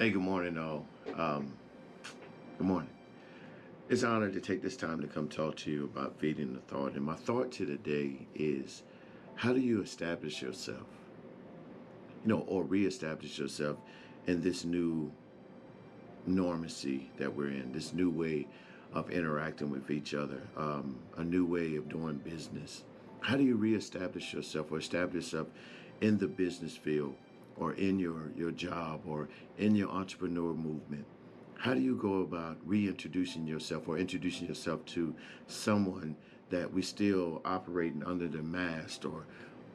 Hey, good morning, all. Um, good morning. It's an honor to take this time to come talk to you about feeding the thought. And my thought to the day is how do you establish yourself? You know, or reestablish yourself in this new normacy that we're in, this new way of interacting with each other, um, a new way of doing business. How do you reestablish yourself or establish yourself in the business field or in your, your job or in your entrepreneur movement? How do you go about reintroducing yourself or introducing yourself to someone that we still operating under the mask or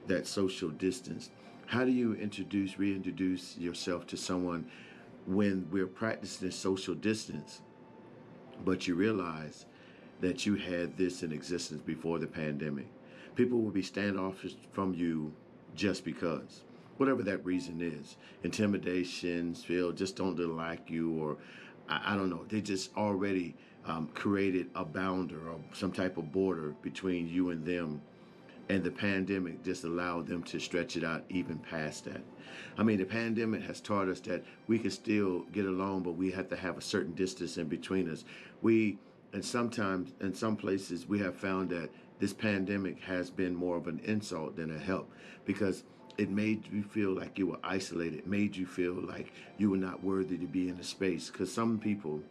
that social distance? How do you introduce, reintroduce yourself to someone when we're practicing social distance, but you realize that you had this in existence before the pandemic? People will be standoffish from you just because whatever that reason is intimidation feel just don't like you or I, I, don't know they just already um, created a bounder or some type of border between you and them and the pandemic just allowed them to stretch it out even past that. I mean, the pandemic has taught us that we can still get along, but we have to have a certain distance in between us. We, and sometimes in some places, we have found that this pandemic has been more of an insult than a help because it made you feel like you were isolated, it made you feel like you were not worthy to be in a space. Because some people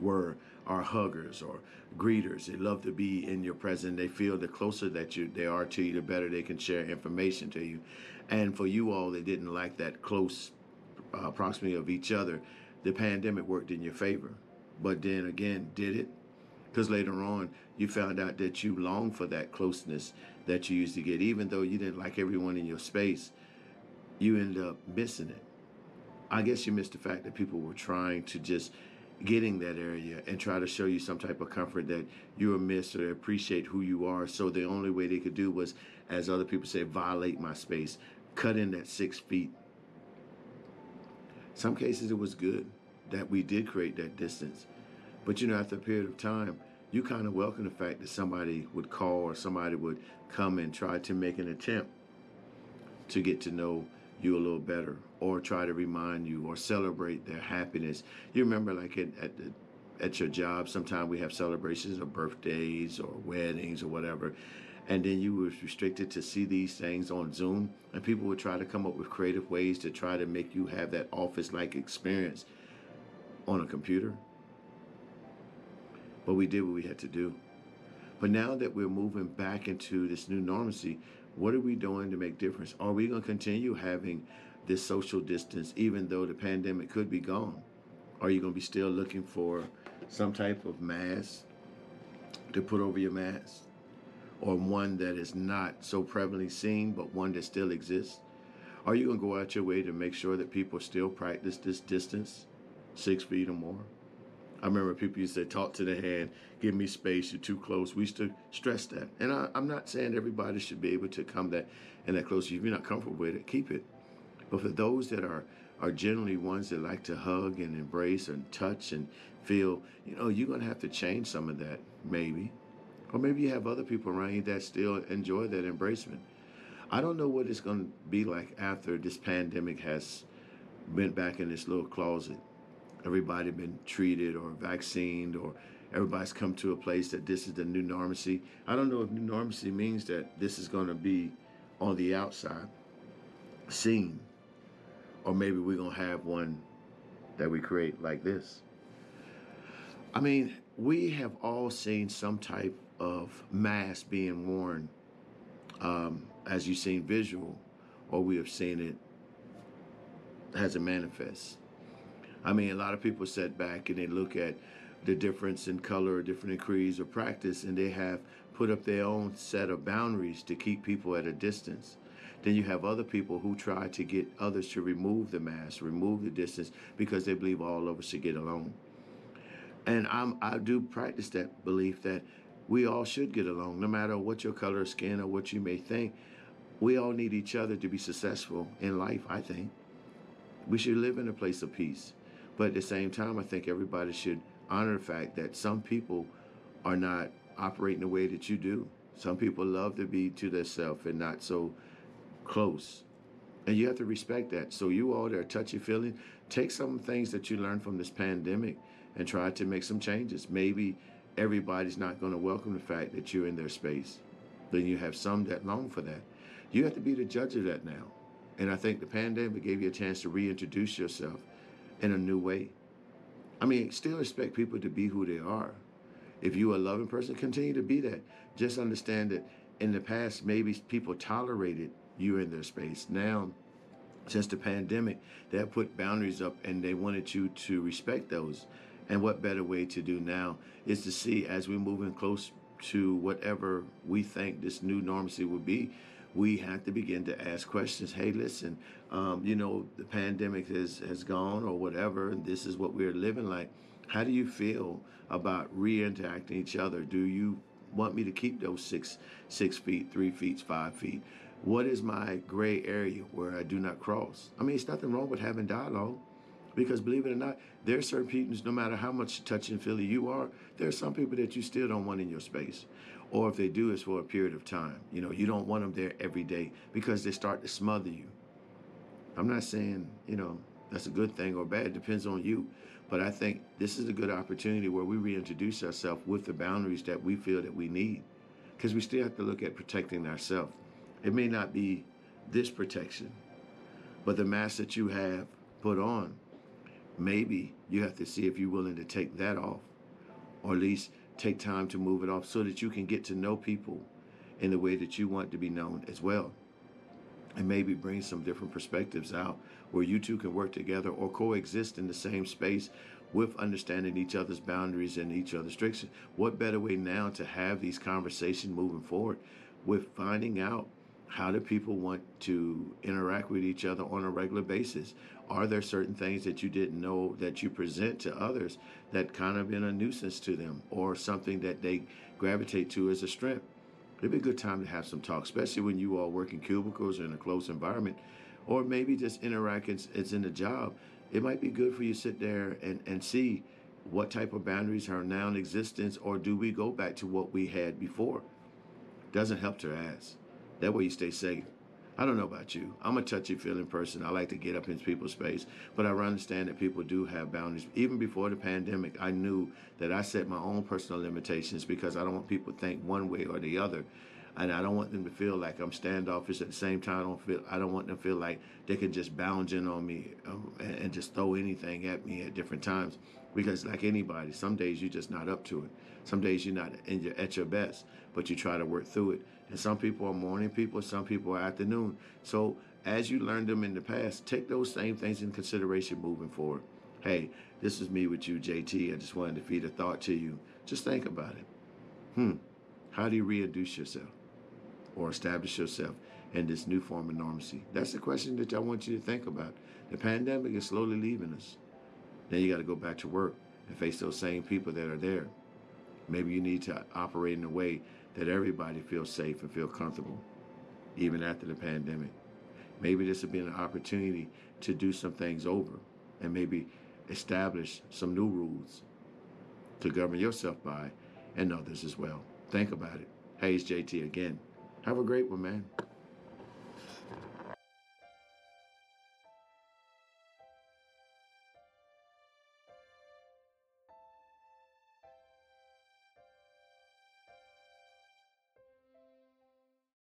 were are huggers or greeters. They love to be in your presence. They feel the closer that you they are to you, the better they can share information to you. And for you all they didn't like that close uh, proximity of each other, the pandemic worked in your favor. But then again, did it? Because later on, you found out that you long for that closeness that you used to get. Even though you didn't like everyone in your space, you ended up missing it. I guess you missed the fact that people were trying to just get in that area and try to show you some type of comfort that you are missed or appreciate who you are. So the only way they could do was, as other people say, violate my space, cut in that six feet. Some cases it was good that we did create that distance but you know, after a period of time, you kind of welcome the fact that somebody would call or somebody would come and try to make an attempt to get to know you a little better or try to remind you or celebrate their happiness. You remember like at, at the at your job, sometimes we have celebrations of birthdays or weddings or whatever. And then you were restricted to see these things on Zoom, and people would try to come up with creative ways to try to make you have that office like experience on a computer. But we did what we had to do. But now that we're moving back into this new normalcy, what are we doing to make difference? Are we going to continue having this social distance even though the pandemic could be gone? Are you going to be still looking for some type of mask to put over your mask? Or one that is not so prevalently seen, but one that still exists? Are you going to go out your way to make sure that people still practice this distance, six feet or more? I remember people used to say, talk to the hand, give me space, you're too close. We used to stress that. And I, am not saying everybody should be able to come that and that close. If you're not comfortable with it, keep it. But for those that are are generally ones that like to hug and embrace and touch and feel, you know, you're gonna have to change some of that, maybe. Or maybe you have other people around you that still enjoy that embracement. I don't know what it's gonna be like after this pandemic has been back in this little closet everybody been treated or vaccinated or everybody's come to a place that this is the new normalcy. I don't know if new normalcy means that this is going to be on the outside seen or maybe we're going to have one that we create like this. I mean, we have all seen some type of mask being worn um, as you've seen visual or we have seen it as it manifests. I mean, a lot of people sit back and they look at the difference in color, different creeds or practice, and they have put up their own set of boundaries to keep people at a distance. Then you have other people who try to get others to remove the mask, remove the distance, because they believe all of us should get along. And I'm, I do practice that belief that we all should get along, no matter what your color of skin or what you may think. We all need each other to be successful in life, I think. We should live in a place of peace. But at the same time, I think everybody should honor the fact that some people are not operating the way that you do. Some people love to be to themselves and not so close. And you have to respect that. So you all that are touchy feeling, take some things that you learned from this pandemic and try to make some changes. Maybe everybody's not going to welcome the fact that you're in their space. Then you have some that long for that. You have to be the judge of that now. And I think the pandemic gave you a chance to reintroduce yourself in a new way. I mean, still expect people to be who they are. If you're a loving person, continue to be that. Just understand that in the past, maybe people tolerated you in their space. Now, since the pandemic, they have put boundaries up and they wanted you to respect those. And what better way to do now is to see as we're moving close to whatever we think this new normalcy will be, we have to begin to ask questions. Hey, listen, um, you know, the pandemic has, has gone or whatever, and this is what we're living like. How do you feel about re-interacting each other? Do you want me to keep those six six feet, three feet, five feet? What is my gray area where I do not cross? I mean, it's nothing wrong with having dialogue. Because believe it or not, there are certain people, no matter how much touch and feely you are, there are some people that you still don't want in your space. Or if they do, it's for a period of time. You know, you don't want them there every day because they start to smother you. I'm not saying, you know, that's a good thing or bad. It depends on you. But I think this is a good opportunity where we reintroduce ourselves with the boundaries that we feel that we need. Because we still have to look at protecting ourselves. It may not be this protection, but the mask that you have put on, maybe you have to see if you're willing to take that off or at least take time to move it off so that you can get to know people in the way that you want to be known as well and maybe bring some different perspectives out where you two can work together or coexist in the same space with understanding each other's boundaries and each other's restrictions. What better way now to have these conversations moving forward with finding out how do people want to interact with each other on a regular basis? Are there certain things that you didn't know that you present to others that kind of been a nuisance to them or something that they gravitate to as a strength? It'd be a good time to have some talk, especially when you all work in cubicles or in a close environment, or maybe just interact it's in the job. It might be good for you to sit there and, and see what type of boundaries are now in existence, or do we go back to what we had before? Doesn't help to ask. That way you stay safe. I don't know about you. I'm a touchy feeling person. I like to get up into people's space, but I understand that people do have boundaries. Even before the pandemic, I knew that I set my own personal limitations because I don't want people to think one way or the other. And I don't want them to feel like I'm standoffish. At the same time, I don't feel I don't want them to feel like they can just bounce in on me um, and, and just throw anything at me at different times. Because like anybody, some days you're just not up to it. Some days you're not your, at your best, but you try to work through it. And some people are morning people, some people are afternoon. So as you learned them in the past, take those same things in consideration moving forward. Hey, this is me with you, JT. I just wanted to feed a thought to you. Just think about it. Hmm. How do you reintroduce yourself or establish yourself in this new form of normalcy? That's the question that I want you to think about. The pandemic is slowly leaving us. Then you got to go back to work and face those same people that are there. Maybe you need to operate in a way that everybody feels safe and feel comfortable, even after the pandemic. Maybe this would be an opportunity to do some things over and maybe establish some new rules to govern yourself by and others as well. Think about it. Hey, it's JT again. Have a great one, man.